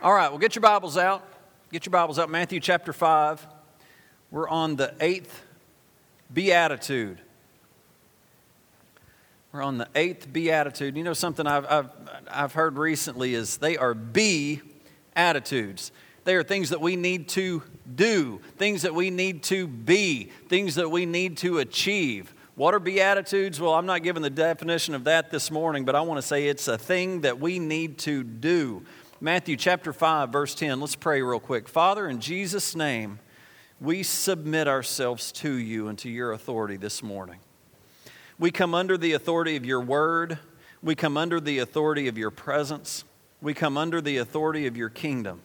All right, well, get your Bibles out. Get your Bibles out. Matthew chapter 5. We're on the eighth beatitude. We're on the eighth beatitude. You know, something I've, I've, I've heard recently is they are B attitudes. They are things that we need to do, things that we need to be, things that we need to achieve. What are beatitudes? Well, I'm not giving the definition of that this morning, but I want to say it's a thing that we need to do. Matthew chapter 5, verse 10. Let's pray real quick. Father, in Jesus' name, we submit ourselves to you and to your authority this morning. We come under the authority of your word. We come under the authority of your presence. We come under the authority of your kingdom.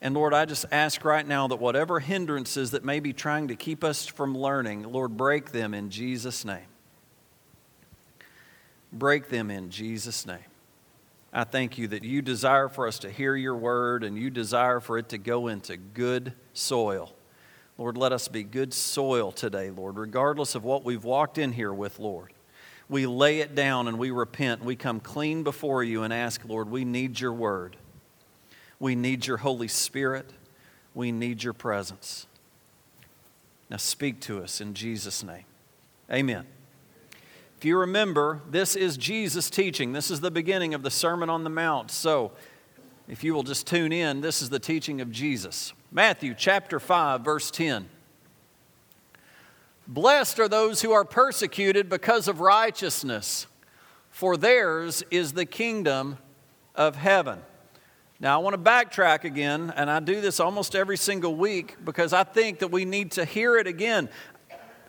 And Lord, I just ask right now that whatever hindrances that may be trying to keep us from learning, Lord, break them in Jesus' name. Break them in Jesus' name. I thank you that you desire for us to hear your word and you desire for it to go into good soil. Lord, let us be good soil today, Lord, regardless of what we've walked in here with, Lord. We lay it down and we repent. We come clean before you and ask, Lord, we need your word. We need your Holy Spirit. We need your presence. Now speak to us in Jesus' name. Amen. If you remember, this is Jesus' teaching. This is the beginning of the Sermon on the Mount. So, if you will just tune in, this is the teaching of Jesus. Matthew chapter 5, verse 10. Blessed are those who are persecuted because of righteousness, for theirs is the kingdom of heaven. Now, I want to backtrack again, and I do this almost every single week because I think that we need to hear it again.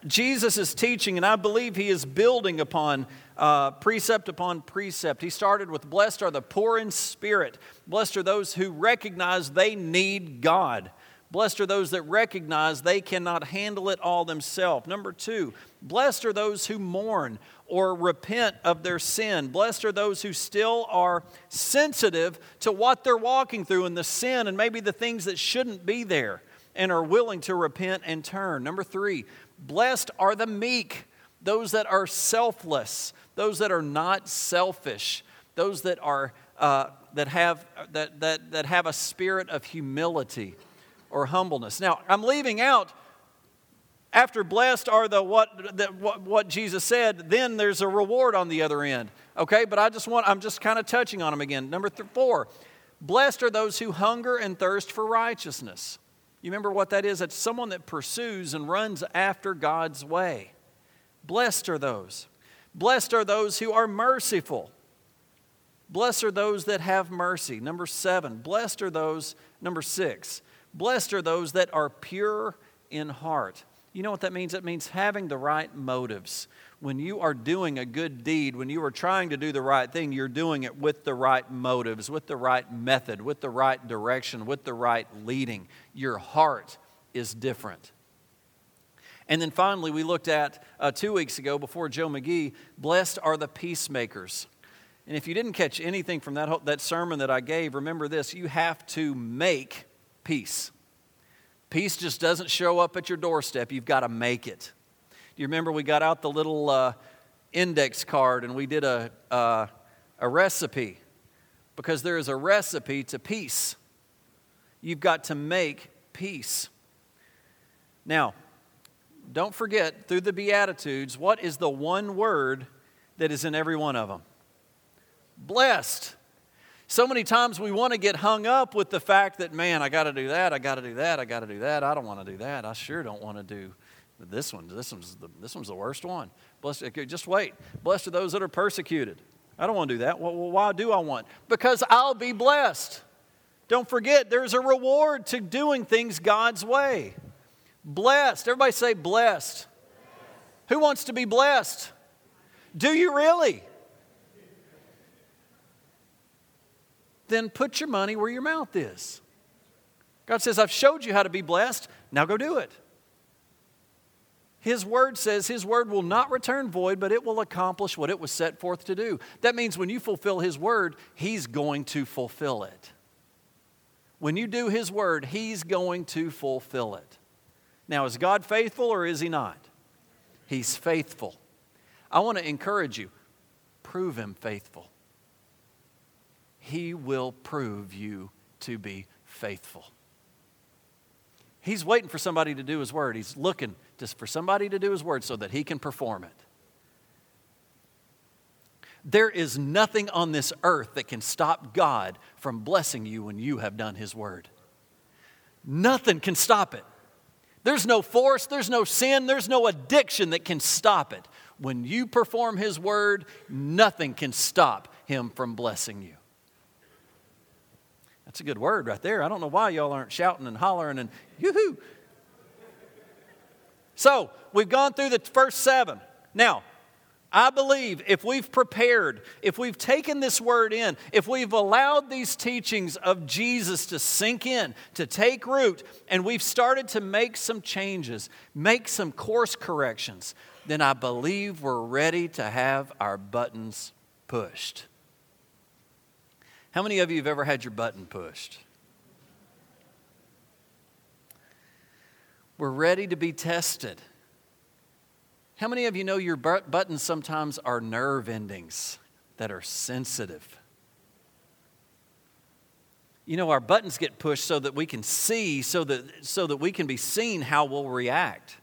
Jesus is teaching, and I believe he is building upon uh, precept upon precept. He started with Blessed are the poor in spirit, blessed are those who recognize they need God. Blessed are those that recognize they cannot handle it all themselves. Number two, blessed are those who mourn or repent of their sin. Blessed are those who still are sensitive to what they're walking through and the sin and maybe the things that shouldn't be there and are willing to repent and turn. Number three, blessed are the meek, those that are selfless, those that are not selfish, those that are. Uh, that have that, that, that have a spirit of humility or humbleness. Now, I'm leaving out after blessed are the what, the, what, what Jesus said, then there's a reward on the other end. Okay, but I just want, I'm just kind of touching on them again. Number th- four, blessed are those who hunger and thirst for righteousness. You remember what that is? It's someone that pursues and runs after God's way. Blessed are those. Blessed are those who are merciful. Blessed are those that have mercy. Number seven, blessed are those, number six, Blessed are those that are pure in heart. You know what that means? It means having the right motives. When you are doing a good deed, when you are trying to do the right thing, you're doing it with the right motives, with the right method, with the right direction, with the right leading. Your heart is different. And then finally, we looked at uh, two weeks ago before Joe McGee blessed are the peacemakers. And if you didn't catch anything from that, that sermon that I gave, remember this you have to make peace. Peace just doesn't show up at your doorstep, you've got to make it. You remember we got out the little uh, index card and we did a, uh, a recipe? Because there is a recipe to peace. You've got to make peace. Now, don't forget, through the Beatitudes, what is the one word that is in every one of them? Blessed. So many times we want to get hung up with the fact that, man, I got to do that, I got to do that, I got to do that. I don't want to do that. I sure don't want to do this one. This one's the, this one's the worst one. Blessed, eh, okay, eh, just wait. Blessed are those that are persecuted. I don't want to do that. Well, why do I want? Because I'll be blessed. Don't forget, there's a reward to doing things God's way. Blessed. Everybody say blessed. Who wants to be blessed? Do you really? then put your money where your mouth is. God says, I've showed you how to be blessed. Now go do it. His word says His word will not return void, but it will accomplish what it was set forth to do. That means when you fulfill His word, He's going to fulfill it. When you do His word, He's going to fulfill it. Now, is God faithful or is He not? He's faithful. I want to encourage you prove Him faithful. He will prove you to be faithful. He's waiting for somebody to do his word. He's looking just for somebody to do his word so that he can perform it. There is nothing on this earth that can stop God from blessing you when you have done his word. Nothing can stop it. There's no force, there's no sin, there's no addiction that can stop it. When you perform His word, nothing can stop Him from blessing you. That's a good word right there. I don't know why y'all aren't shouting and hollering and yoo-hoo. So, we've gone through the first seven. Now, I believe if we've prepared, if we've taken this word in, if we've allowed these teachings of Jesus to sink in, to take root, and we've started to make some changes, make some course corrections, then I believe we're ready to have our buttons pushed. How many of you have ever had your button pushed? We're ready to be tested. How many of you know your buttons sometimes are nerve endings that are sensitive? You know, our buttons get pushed so that we can see, so that, so that we can be seen how we'll react.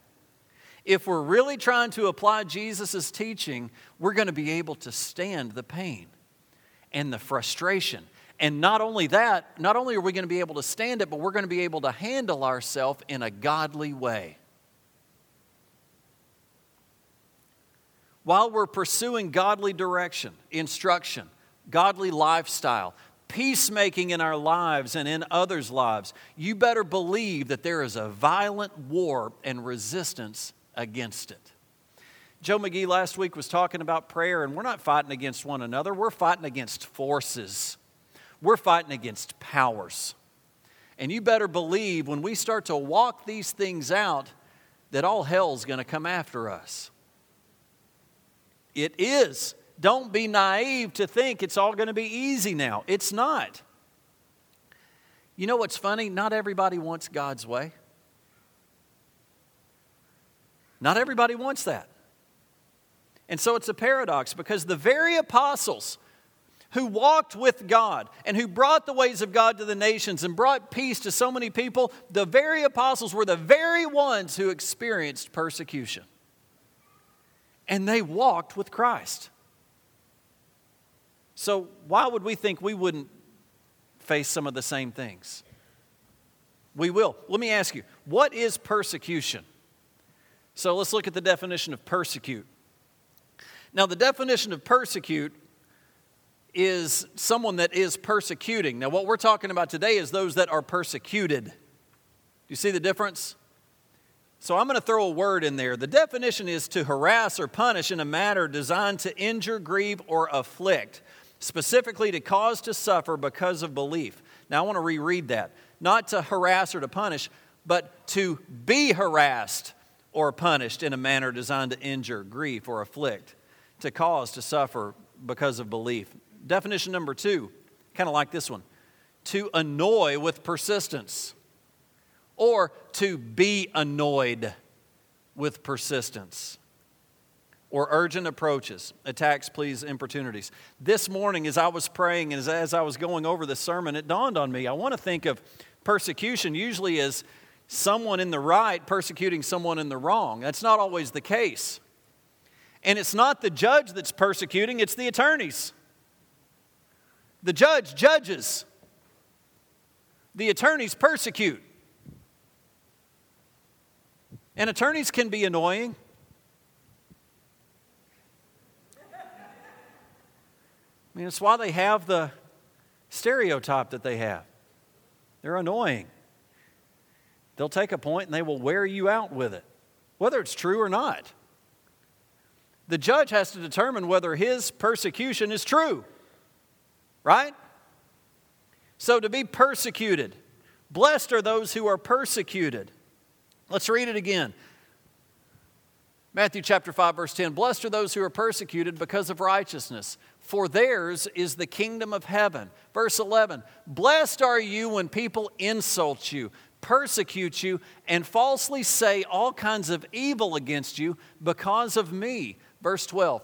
If we're really trying to apply Jesus' teaching, we're going to be able to stand the pain and the frustration. And not only that, not only are we going to be able to stand it, but we're going to be able to handle ourselves in a godly way. while we're pursuing godly direction, instruction, godly lifestyle, peacemaking in our lives and in others' lives, you better believe that there is a violent war and resistance against it. Joe McGee last week was talking about prayer, and we're not fighting against one another, we're fighting against forces, we're fighting against powers. And you better believe when we start to walk these things out, that all hell's going to come after us. It is. Don't be naive to think it's all going to be easy now. It's not. You know what's funny? Not everybody wants God's way. Not everybody wants that. And so it's a paradox because the very apostles who walked with God and who brought the ways of God to the nations and brought peace to so many people, the very apostles were the very ones who experienced persecution and they walked with Christ. So, why would we think we wouldn't face some of the same things? We will. Let me ask you what is persecution? So, let's look at the definition of persecute. Now, the definition of persecute is someone that is persecuting. Now, what we're talking about today is those that are persecuted. Do you see the difference? So I'm going to throw a word in there. The definition is to harass or punish in a manner designed to injure, grieve, or afflict, specifically to cause to suffer because of belief. Now I want to reread that. Not to harass or to punish, but to be harassed or punished in a manner designed to injure, grieve, or afflict, to cause to suffer because of belief. Definition number two, kind of like this one to annoy with persistence or to be annoyed with persistence or urgent approaches, attacks, pleas, importunities. This morning, as I was praying and as, I was going over the sermon, it dawned on me. I want to think of persecution usually as someone in the right persecuting someone in the wrong. That's not always the case. And it's not the judge that's persecuting, it's the attorneys. The judge judges, the attorneys persecute. And attorneys can be annoying. I mean, it's why they have the stereotype that they have. They're annoying. They'll take a point and they will wear you out with it, whether it's true or not. The judge has to determine whether his persecution is true, right? So to be persecuted, blessed are those who are persecuted. Let's read it again. Matthew chapter 5 verse 10 Blessed are those who are persecuted because of righteousness for theirs is the kingdom of heaven. Verse 11 Blessed are you when people insult you, persecute you, and falsely say all kinds of evil against you because of me. Verse 12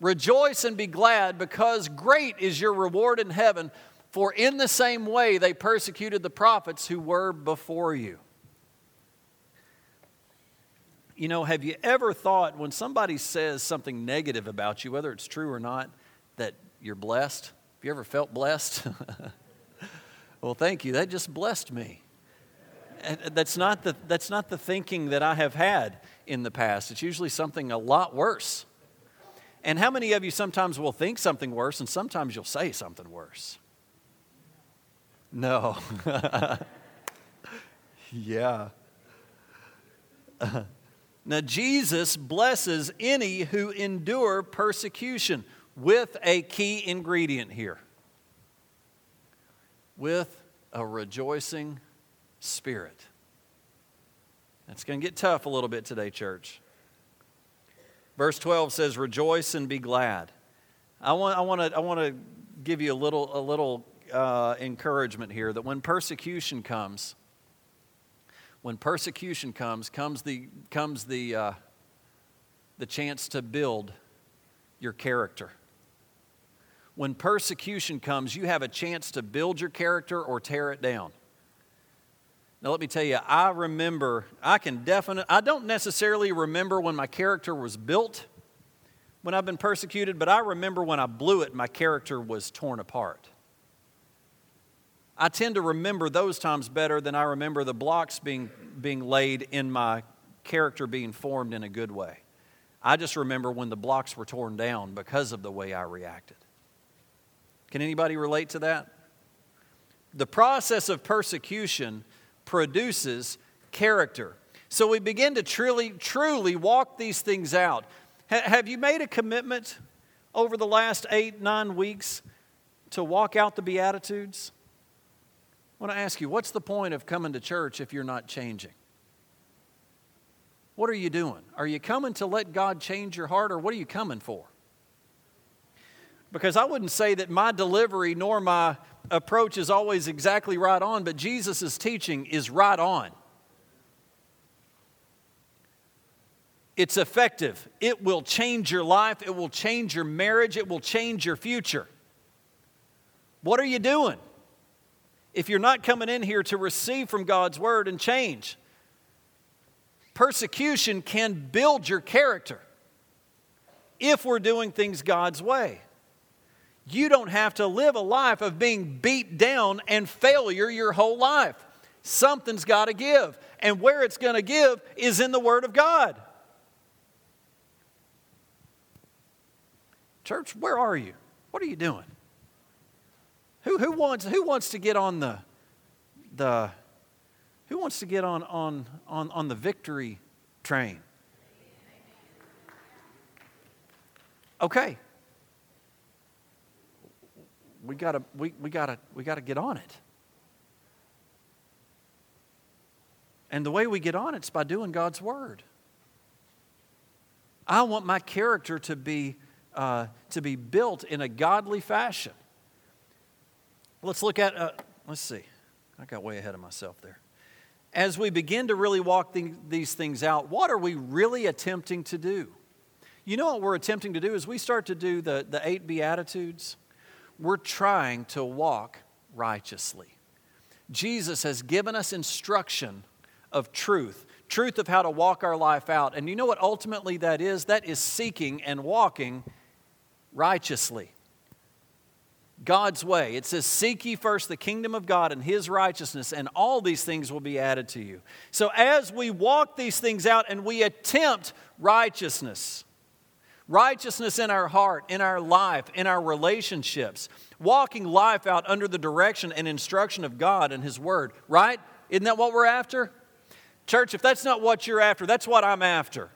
Rejoice and be glad because great is your reward in heaven For in the same way they persecuted the prophets who were before you. You know, have you ever thought when somebody says something negative about you, whether it's true or not, that you're blessed? Have you ever felt blessed? well, thank you. That just blessed me. And uh, that's not, the, that's not the thinking that I have had in the past. It's usually something a lot worse. And how many of you sometimes will think something worse and sometimes you'll say something worse? No. yeah. Now, Jesus blesses any who endure persecution with a key ingredient here with a rejoicing spirit. It's going to get tough a little bit today, church. Verse 12 says, Rejoice and be glad. I want, I want, to, I want to give you a little, a little uh, encouragement here that when persecution comes, when persecution comes, comes the, comes the, uh, the chance to build your character. When persecution comes, you have a chance to build your character or tear it down. Now, let me tell you, I remember, I can definitely, I don't necessarily remember when my character was built when I've been persecuted, but I remember when I blew it, my character was torn apart. I tend to remember those times better than I remember the blocks being, being laid in my character being formed in a good way. I just remember when the blocks were torn down because of the way I reacted. Can anybody relate to that? The process of persecution produces character. So we begin to truly, truly walk these things out. Have you made a commitment over the last eight, nine weeks to walk out the Beatitudes? I want to ask you, what's the point of coming to church if you're not changing? What are you doing? Are you coming to let God change your heart, or what are you coming for? Because I wouldn't say that my delivery nor my approach is always exactly right on, but Jesus' teaching is right on. It's effective. It will change your life. It will change your marriage. It will change your future. What are you doing? if you're not coming in here to receive from God's word and change. Persecution can build your character if we're doing things God's way. You don't have to live a life of being beat down and failure your whole life. Something's got to give. And where it's going to give is in the Word of God. Church, where are you? What are you doing? Who, who, wants, who wants to get on the, the who wants to get on, on, on, on the victory train? Okay. We gotta, we, we gotta, we gotta get on it. And the way we get on it is by doing God's word. I want my character to be, uh, to be built in a godly fashion. Let's look at, uh, let's see. I got way ahead of myself there. As we begin to really walk these things out, what are we really attempting to do? You know what we're attempting to do is we start to do the, the eight Beatitudes. We're trying to walk righteously. Jesus has given us instruction of truth, truth of how to walk our life out. And you know what ultimately that is? That is seeking and walking righteously. God's way. It says, Seek ye first the kingdom of God and his righteousness, and all these things will be added to you. So, as we walk these things out and we attempt righteousness, righteousness in our heart, in our life, in our relationships, walking life out under the direction and instruction of God and his word, right? Isn't that what we're after? Church, if that's not what you're after, that's what I'm after.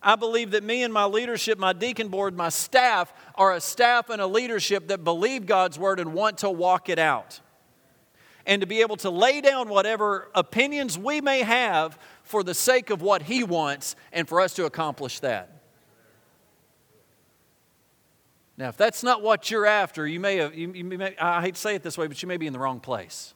I believe that me and my leadership, my deacon board, my staff are a staff and a leadership that believe God's word and want to walk it out. And to be able to lay down whatever opinions we may have for the sake of what He wants and for us to accomplish that. Now, if that's not what you're after, you may have, you, you may, I hate to say it this way, but you may be in the wrong place.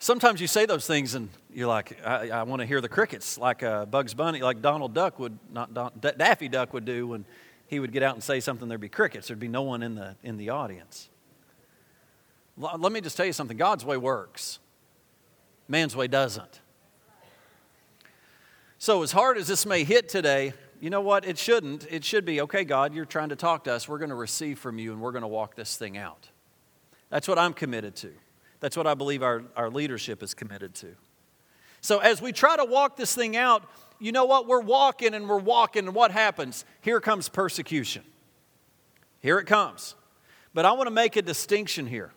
Sometimes you say those things and you're like, I, I want to hear the crickets, like uh, Bugs Bunny, like Donald Duck would, not Don, Daffy Duck would do when he would get out and say something. There'd be crickets. There'd be no one in the in the audience. L- let me just tell you something. God's way works. Man's way doesn't. So as hard as this may hit today, you know what? It shouldn't. It should be, okay, God, you're trying to talk to us. We're going to receive from you and we're going to walk this thing out. That's what I'm committed to. That's what I believe our, our leadership is committed to. So as we try to walk this thing out, you know what? We're walking and we're walking, and what happens? Here comes persecution. Here it comes. But I want to make a distinction here.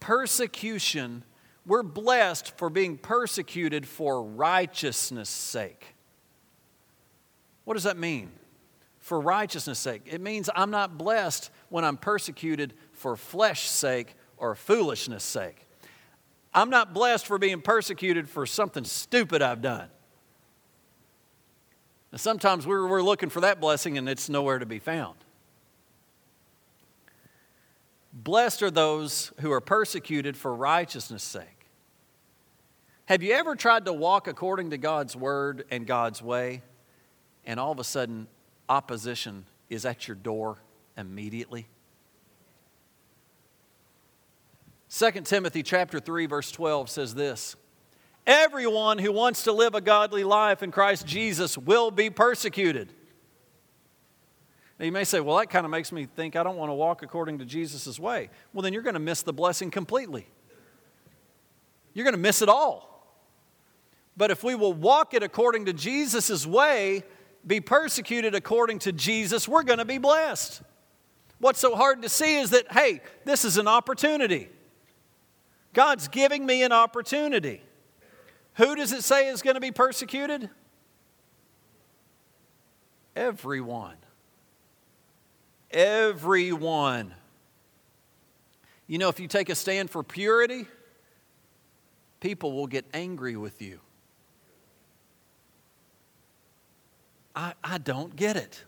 Persecution, we're blessed for being persecuted for righteousness' sake. What does that mean? For righteousness' sake. It means I'm not blessed when I'm persecuted for flesh's sake or foolishness sake. I'm not blessed for being persecuted for something stupid I've done. And sometimes we're, we're looking for that blessing and it's nowhere to be found. Blessed are those who are persecuted for righteousness' sake. Have you ever tried to walk according to God's word and God's way, and all of a sudden opposition is at your door immediately? 2 Timothy chapter 3 verse 12 says this. Everyone who wants to live a godly life in Christ Jesus will be persecuted. Now you may say, well, that kind of makes me think I don't want to walk according to Jesus' way. Well, then you're going to miss the blessing completely. You're going to miss it all. But if we will walk it according to Jesus' way, be persecuted according to Jesus, we're going to be blessed. What's so hard to see is that, hey, this is an opportunity. God's giving me an opportunity. Who does it say is going to be persecuted? Everyone. Everyone. You know, if you take a stand for purity, people will get angry with you. I, I don't get it.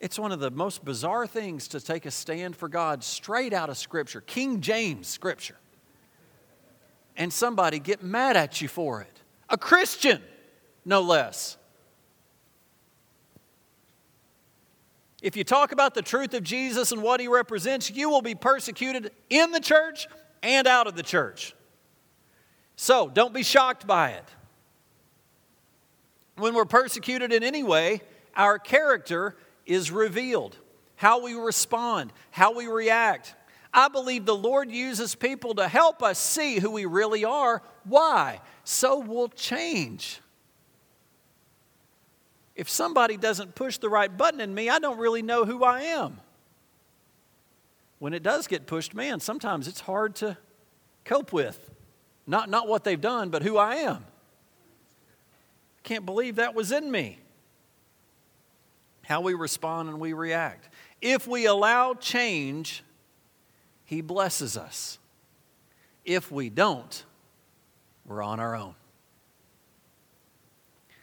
It's one of the most bizarre things to take a stand for God straight out of Scripture, King James Scripture, and somebody get mad at you for it. A Christian, no less. If you talk about the truth of Jesus and what he represents, you will be persecuted in the church and out of the church. So don't be shocked by it. When we're persecuted in any way, our character is revealed, how we respond, how we react. I believe the Lord uses people to help us see who we really are. Why? So we'll change. If somebody doesn't push the right button in me, I don't really know who I am. When it does get pushed, man, sometimes it's hard to cope with. Not, not what they've done, but who I am. I can't believe that was in me how we respond and we react. If we allow change, He blesses us. If we don't, we're on our own.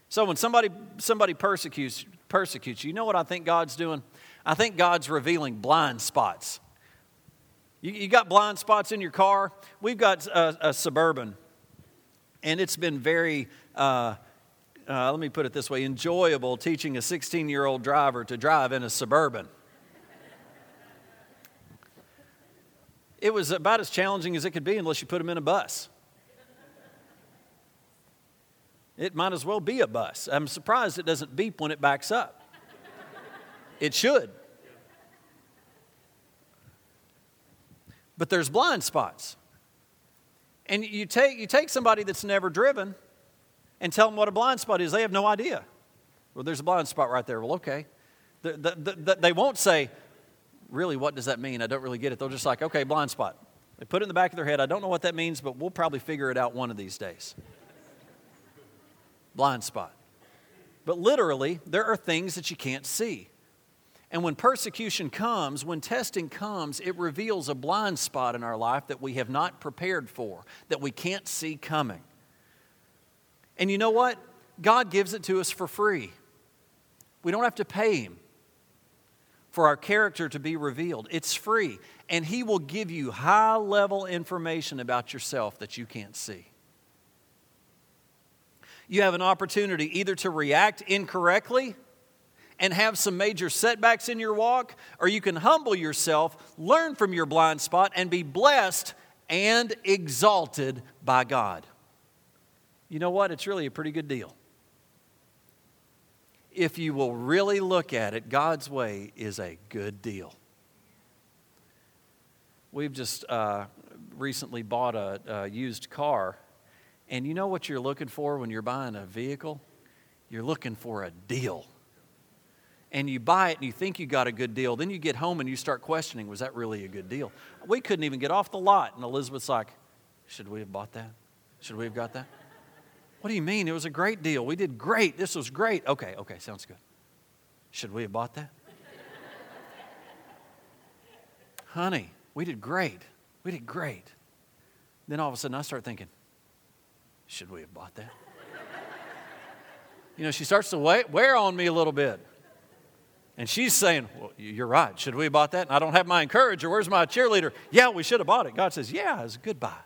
So when somebody, somebody persecutes, persecutes you, you know what I think God's doing? I think God's revealing blind spots. You, you got blind spots in your car? We've got a, a Suburban, and it's been very uh, uh, let me put it this way enjoyable teaching a 16 year old driver to drive in a suburban. it was about as challenging as it could be unless you put him in a bus. It might as well be a bus. I'm surprised it doesn't beep when it backs up. It should. But there's blind spots. And you take, you take somebody that's never driven and tell them what a blind spot is. They have no idea. Well, there's a blind spot right there. Well, okay. The, the, the, they won't say, really, what does that mean? I don't really get it. They'll just like, okay, blind spot. They put it in the back of their head. I don't know what that means, but we'll probably figure it out one of these days. Blind spot. But literally, there are things that you can't see. And when persecution comes, when testing comes, it reveals a blind spot in our life that we have not prepared for, that we can't see coming. And you know what? God gives it to us for free. We don't have to pay Him for our character to be revealed. It's free. And He will give you high level information about yourself that you can't see. You have an opportunity either to react incorrectly and have some major setbacks in your walk, or you can humble yourself, learn from your blind spot, and be blessed and exalted by God. You know what? It's really a pretty good deal. If you will really look at it, God's way is a good deal. We've just uh, recently bought a, a used car, and you know what you're looking for when you're buying a vehicle? You're looking for a deal and you buy it and you think you got a good deal. Then you get home and you start questioning, was that really a good deal? We couldn't even get off the lot. And Elizabeth's like, should we have bought that? Should we have got that? What do you mean? It was a great deal. We did great. This was great. Okay, okay, sounds good. Should we have bought that? Honey, we did great. We did great. Then all of a sudden I start thinking, should we have bought that? You know, she starts to wear on me a little bit. And she's saying, Well, you're right. Should we have bought that? And I don't have my encourager. Where's my cheerleader? Yeah, we should have bought it. God says, Yeah, it's a good buy.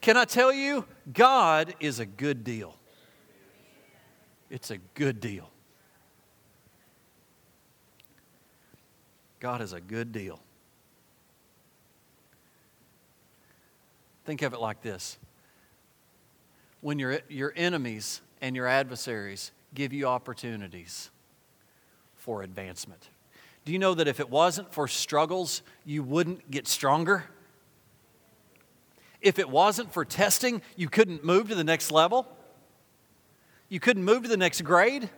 Can I tell you, God is a good deal. It's a good deal. God is a good deal. Think of it like this when your, your enemies and your adversaries give you opportunities, for advancement. Do you know that if it wasn't for struggles, you wouldn't get stronger? If it wasn't for testing, you couldn't move to the next level? You couldn't move to the next grade?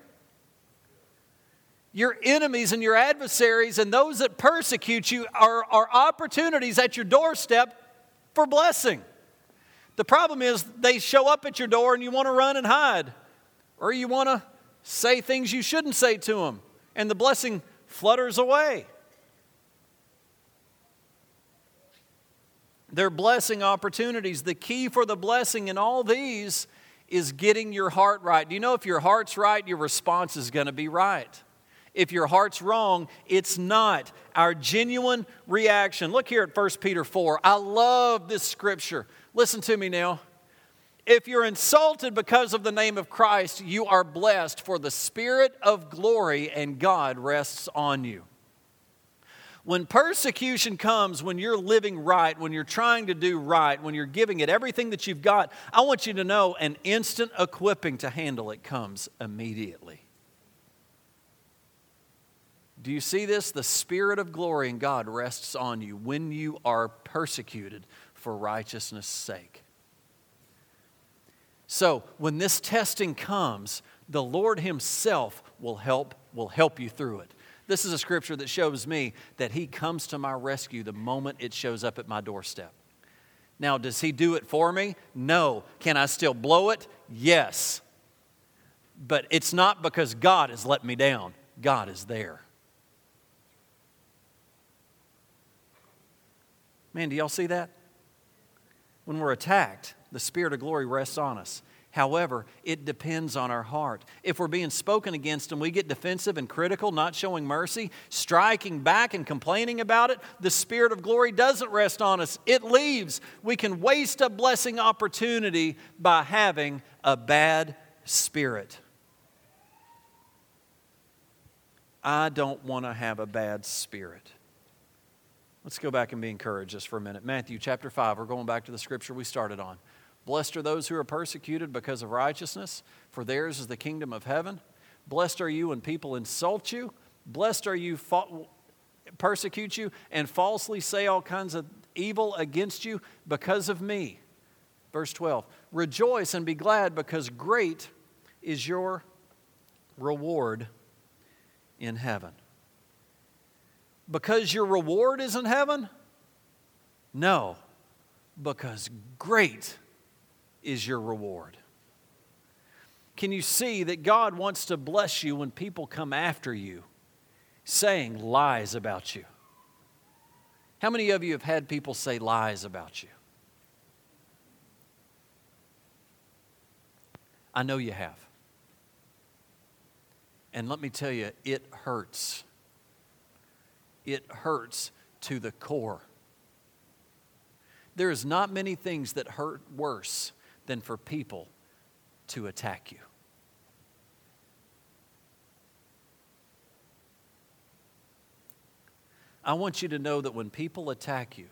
Your enemies and your adversaries and those that persecute you are, are opportunities at your doorstep for blessing. The problem is they show up at your door and you want to run and hide, or you want to say things you shouldn't say to them and the blessing flutters away. They're blessing opportunities. The key for the blessing in all these is getting your heart right. Do you know if your heart's right, your response is going to be right? If your heart's wrong, it's not. Our genuine reaction. Look here at 1 Peter 4. I love this scripture. Listen to me now. If you're insulted because of the name of Christ, you are blessed, for the Spirit of glory and God rests on you. When persecution comes, when you're living right, when you're trying to do right, when you're giving it everything that you've got, I want you to know an instant equipping to handle it comes immediately. Do you see this? The Spirit of glory and God rests on you when you are persecuted for righteousness' sake. So when this testing comes, the Lord Himself will help, will help you through it. This is a scripture that shows me that He comes to my rescue the moment it shows up at my doorstep. Now, does He do it for me? No. Can I still blow it? Yes. But it's not because God has let me down, God is there. Man, do y'all see that? When we're attacked, the Spirit of glory rests on us. However, it depends on our heart. If we're being spoken against and we get defensive and critical, not showing mercy, striking back and complaining about it, the Spirit of glory doesn't rest on us. It leaves. We can waste a blessing opportunity by having a bad spirit. I don't want to have a bad spirit. Let's go back and be encouraged just for a minute. Matthew chapter 5, we're going back to the scripture we started on. Blessed are those who are persecuted because of righteousness, for theirs is the kingdom of heaven. Blessed are you when people insult you. Blessed are you, fa- persecute you, and falsely say all kinds of evil against you because of me. Verse 12 Rejoice and be glad because great is your reward in heaven because your reward is in heaven? No, because great is your reward. Can you see that God wants to bless you when people come after you saying lies about you? How many of you have had people say lies about you? I know you have. And let me tell you, it hurts it hurts to the core. There is not many things that hurt worse than for people to attack you. I want you to know that when people attack you,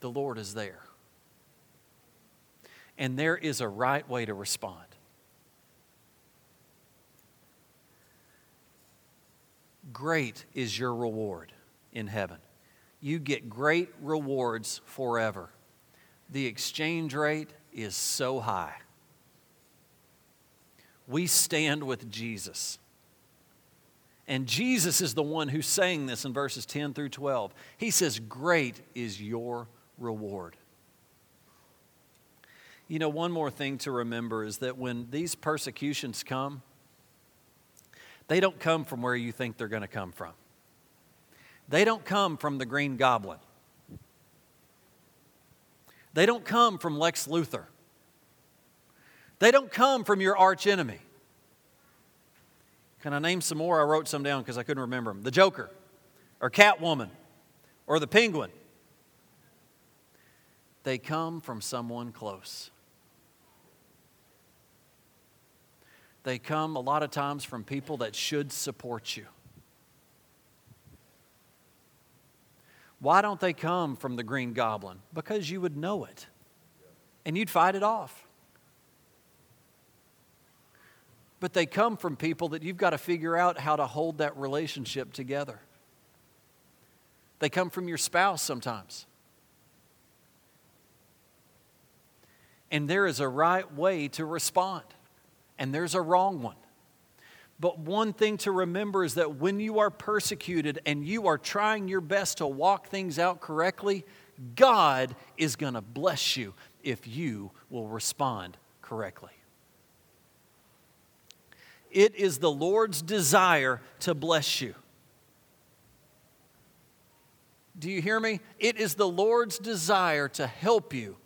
the Lord is there. And there is a right way to respond. Great is your reward in heaven. You get great rewards forever. The exchange rate is so high. We stand with Jesus. And Jesus is the one who's saying this in verses 10 through 12. He says, Great is your reward. You know, one more thing to remember is that when these persecutions come, they don't come from where you think they're going to come from. They don't come from the Green Goblin. They don't come from Lex Luthor. They don't come from your archenemy. Can I name some more? I wrote some down because I couldn't remember them. The Joker, or Catwoman, or the Penguin. They come from someone close. They come a lot of times from people that should support you. Why don't they come from the Green Goblin? Because you would know it and you'd fight it off. But they come from people that you've got to figure out how to hold that relationship together. They come from your spouse sometimes. And there is a right way to respond, and there's a wrong one. But one thing to remember is that when you are persecuted and you are trying your best to walk things out correctly, God is going to bless you if you will respond correctly. It is the Lord's desire to bless you. Do you hear me? It is the Lord's desire to help you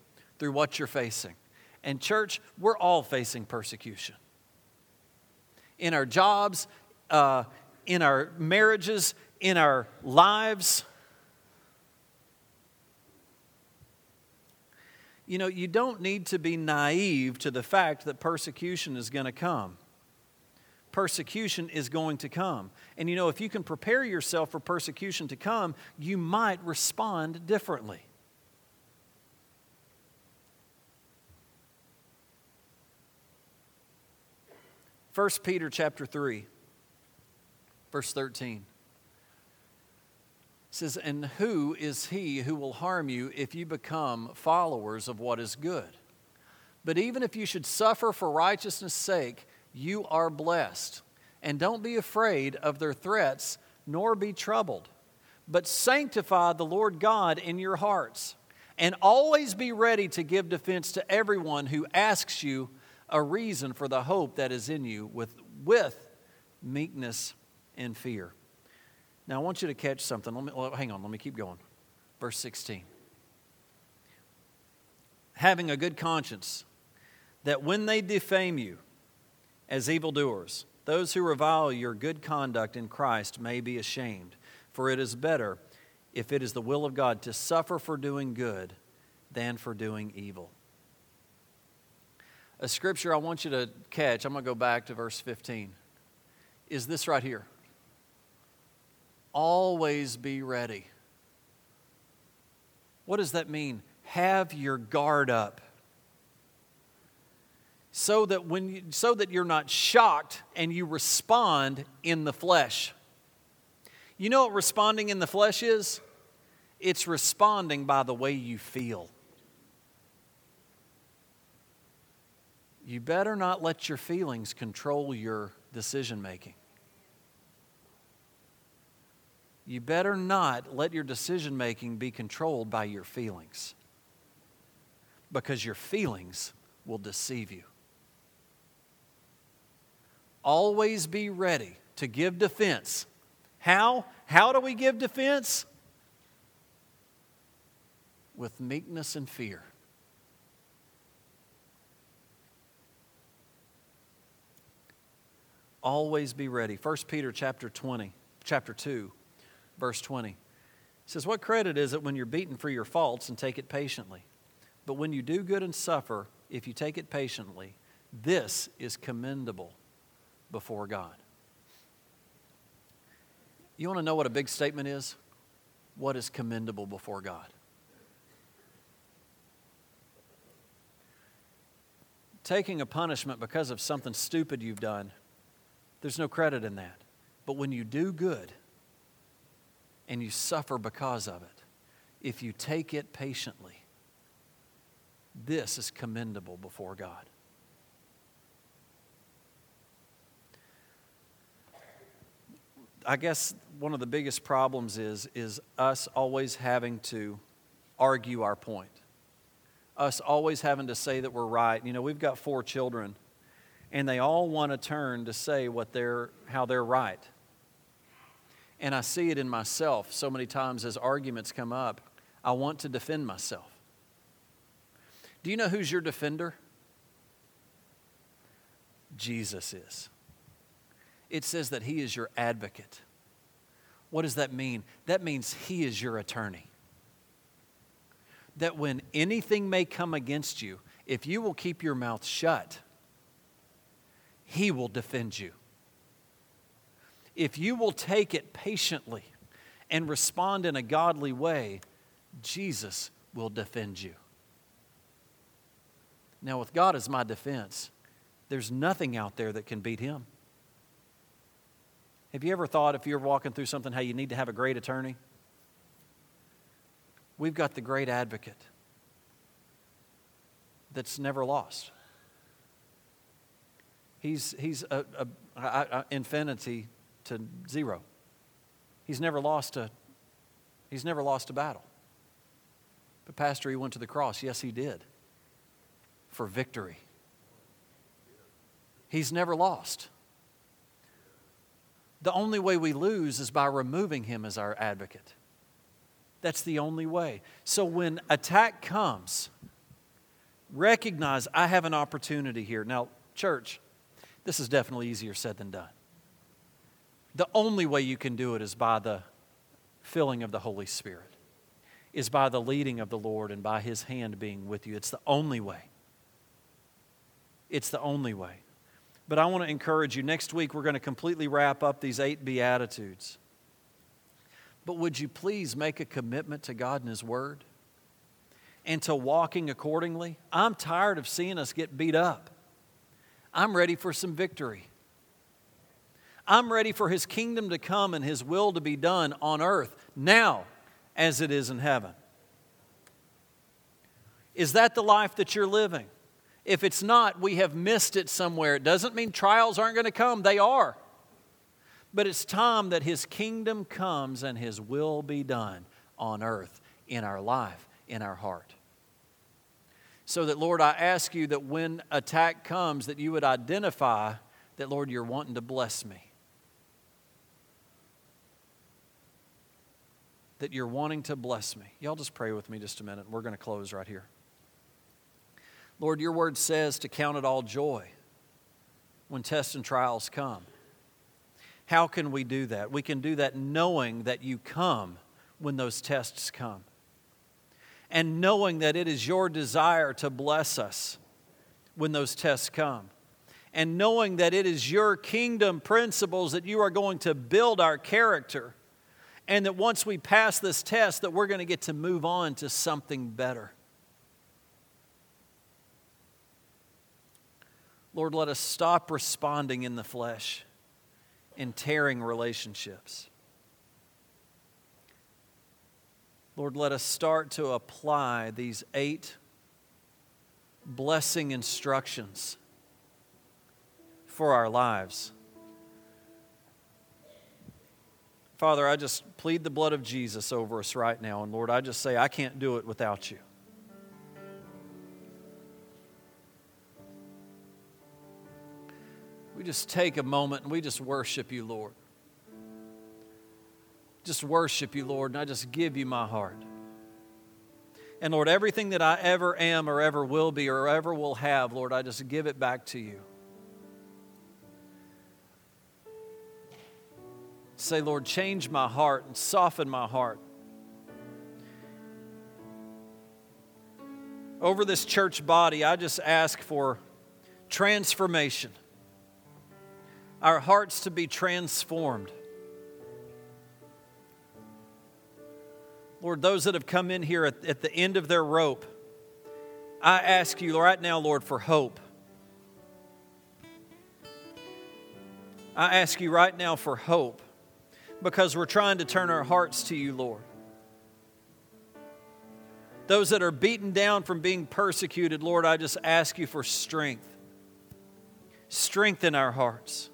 through what you're facing. And, church, we're all facing persecution in our jobs, uh, in our marriages, in our lives. You know, you don't need to be naive to the fact that persecution is going to come. Persecution is going to come. And you know, if you can prepare yourself for persecution to come, you might respond differently. 1 Peter chapter 3, verse 13 says, And who is he who will harm you if you become followers of what is good? But even if you should suffer for righteousness' sake, you are blessed. And don't be afraid of their threats, nor be troubled. But sanctify the Lord God in your hearts, and always be ready to give defense to everyone who asks you a reason for the hope that is in you with, with meekness and fear. Now, I want you to catch something. Let me, well, hang on, let me keep going. Verse 16. Having a good conscience, that when they defame you as evildoers, those who revile your good conduct in Christ may be ashamed. For it is better, if it is the will of God, to suffer for doing good than for doing evil a scripture I want you to catch. I'm going to go back to verse 15. Is this right here? Always be ready. What does that mean? Have your guard up. So that when you, so that you're not shocked and you respond in the flesh. You know what responding in the flesh is? It's responding by the way you feel. You better not let your feelings control your decision making. You better not let your decision making be controlled by your feelings because your feelings will deceive you. Always be ready to give defense. How? How do we give defense? With meekness and fear. Always be ready. 1 Peter chapter 20, chapter 2, verse 20 says, What credit is it when you're beaten for your faults and take it patiently? But when you do good and suffer, if you take it patiently, this is commendable before God. You want to know what a big statement is? What is commendable before God? Taking a punishment because of something stupid you've done, there's no credit in that. But when you do good and you suffer because of it, if you take it patiently, this is commendable before God. I guess one of the biggest problems is, is us always having to argue our point. Us always having to say that we're right. You know, we've got four children, and they all want to turn to say what they're, how they're right. And I see it in myself so many times as arguments come up. I want to defend myself. Do you know who's your defender? Jesus is it says that He is your advocate. What does that mean? That means He is your attorney. That when anything may come against you, if you will keep your mouth shut, He will defend you. If you will take it patiently and respond in a godly way, Jesus will defend you. Now, with God as my defense, there's nothing out there that can beat Him. Have you ever thought if you're walking through something how you need to have a great attorney? We've got the great advocate that's never lost. He's, he's a, a, a, infinity to zero. He's never lost a he's never lost a battle. But pastor, he went to the cross. Yes, he did. For victory. He's never lost. The only way we lose is by removing him as our advocate. That's the only way. So when attack comes, recognize I have an opportunity here. Now, church, this is definitely easier said than done. The only way you can do it is by the filling of the Holy Spirit, is by the leading of the Lord and by His hand being with you. It's the only way. It's the only way. But I want to encourage you next week, we're going to completely wrap up these eight Beatitudes. But would you please make a commitment to God and His Word and to walking accordingly? I'm tired of seeing us get beat up. I'm ready for some victory. I'm ready for His kingdom to come and His will to be done on earth now as it is in heaven. Is that the life that you're living? If it's not, we have missed it somewhere. It doesn't mean trials aren't going to come, they are. But it's time that His kingdom comes and His will be done on earth, in our life, in our heart. So that, Lord, I ask you that when attack comes, that you would identify that, Lord, you're wanting to bless me. That you're wanting to bless me. Y'all just pray with me just a minute. We're going to close right here. Lord, your word says to count it all joy when tests and trials come. How can we do that? We can do that knowing that you come when those tests come. And knowing that it is your desire to bless us when those tests come. And knowing that it is your kingdom principles that you are going to build our character. And that once we pass this test that we're going to get to move on to something better. Lord, let us stop responding in the flesh and tearing relationships. Lord, let us start to apply these eight blessing instructions for our lives. Father, I just plead the blood of Jesus over us right now. And Lord, I just say, I can't do it without you. we just take a moment and we just worship you, Lord. Just worship you, Lord, and I just give you my heart. And Lord, everything that I ever am or ever will be or ever will have, Lord, I just give it back to you. Say, Lord, change my heart and soften my heart. over this church body, I just ask for transformation. Our hearts to be transformed. Lord, those that have come in here at, at the end of their rope, I ask you right now, Lord, for hope. I ask you right now for hope because we're trying to turn our hearts to you, Lord. Those that are beaten down from being persecuted, Lord, I just ask you for strength. Strengthen our hearts.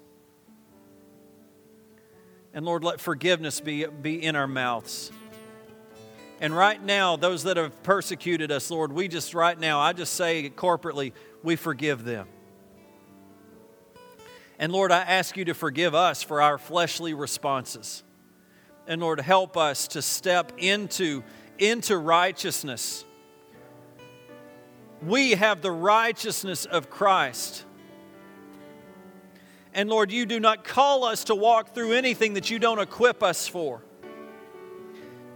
And Lord, let forgiveness be, be in our mouths. And right now, those that have persecuted us, Lord, we just right now, I just say corporately, we forgive them. And Lord, I ask you to forgive us for our fleshly responses. And Lord, help us to step into, into righteousness. We have the righteousness of Christ. And Lord, you do not call us to walk through anything that you don't equip us for.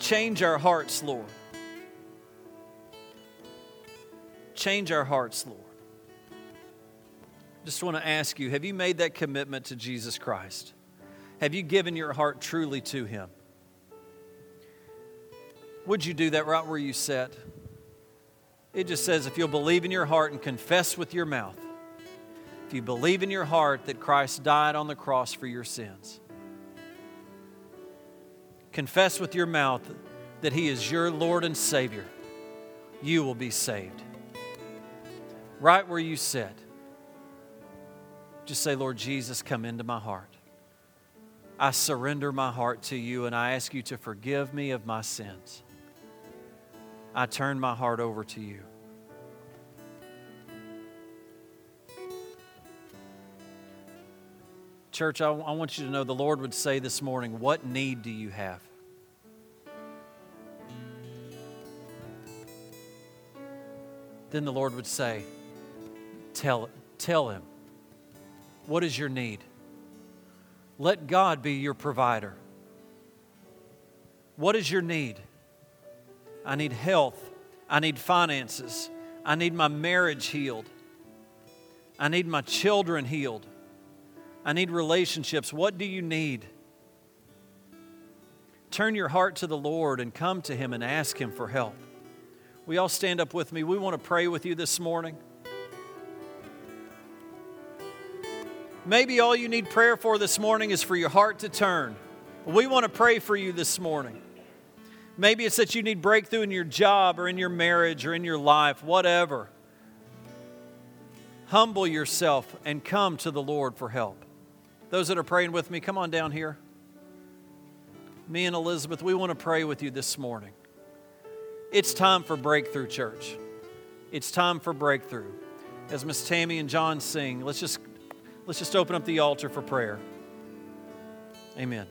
Change our hearts, Lord. Change our hearts, Lord. Just want to ask you have you made that commitment to Jesus Christ? Have you given your heart truly to Him? Would you do that right where you sit? It just says if you'll believe in your heart and confess with your mouth, if you believe in your heart that Christ died on the cross for your sins, confess with your mouth that He is your Lord and Savior, you will be saved. Right where you sit, just say, Lord Jesus, come into my heart. I surrender my heart to you and I ask you to forgive me of my sins. I turn my heart over to you. Church, I, want you to know the Lord would say this morning, What need do you have? Then the Lord would say, Tell, tell him, what is your need? Let God be your provider. What is your need? I need health. I need finances. I need my marriage healed. I need my children healed. I need relationships. What do you need? Turn your heart to the Lord and come to Him and ask Him for help. We all stand up with me. We want to pray with you this morning. Maybe all you need prayer for this morning is for your heart to turn. We want to pray for you this morning. Maybe it's that you need breakthrough in your job or in your marriage or in your life, whatever. Humble yourself and come to the Lord for help. Those that are praying with me, come on down here. Me and Elizabeth, we want to pray with you this morning. It's time for breakthrough, church. It's time for breakthrough. As Miss Tammy and John sing, let's just let's just open up the altar for prayer. Amen.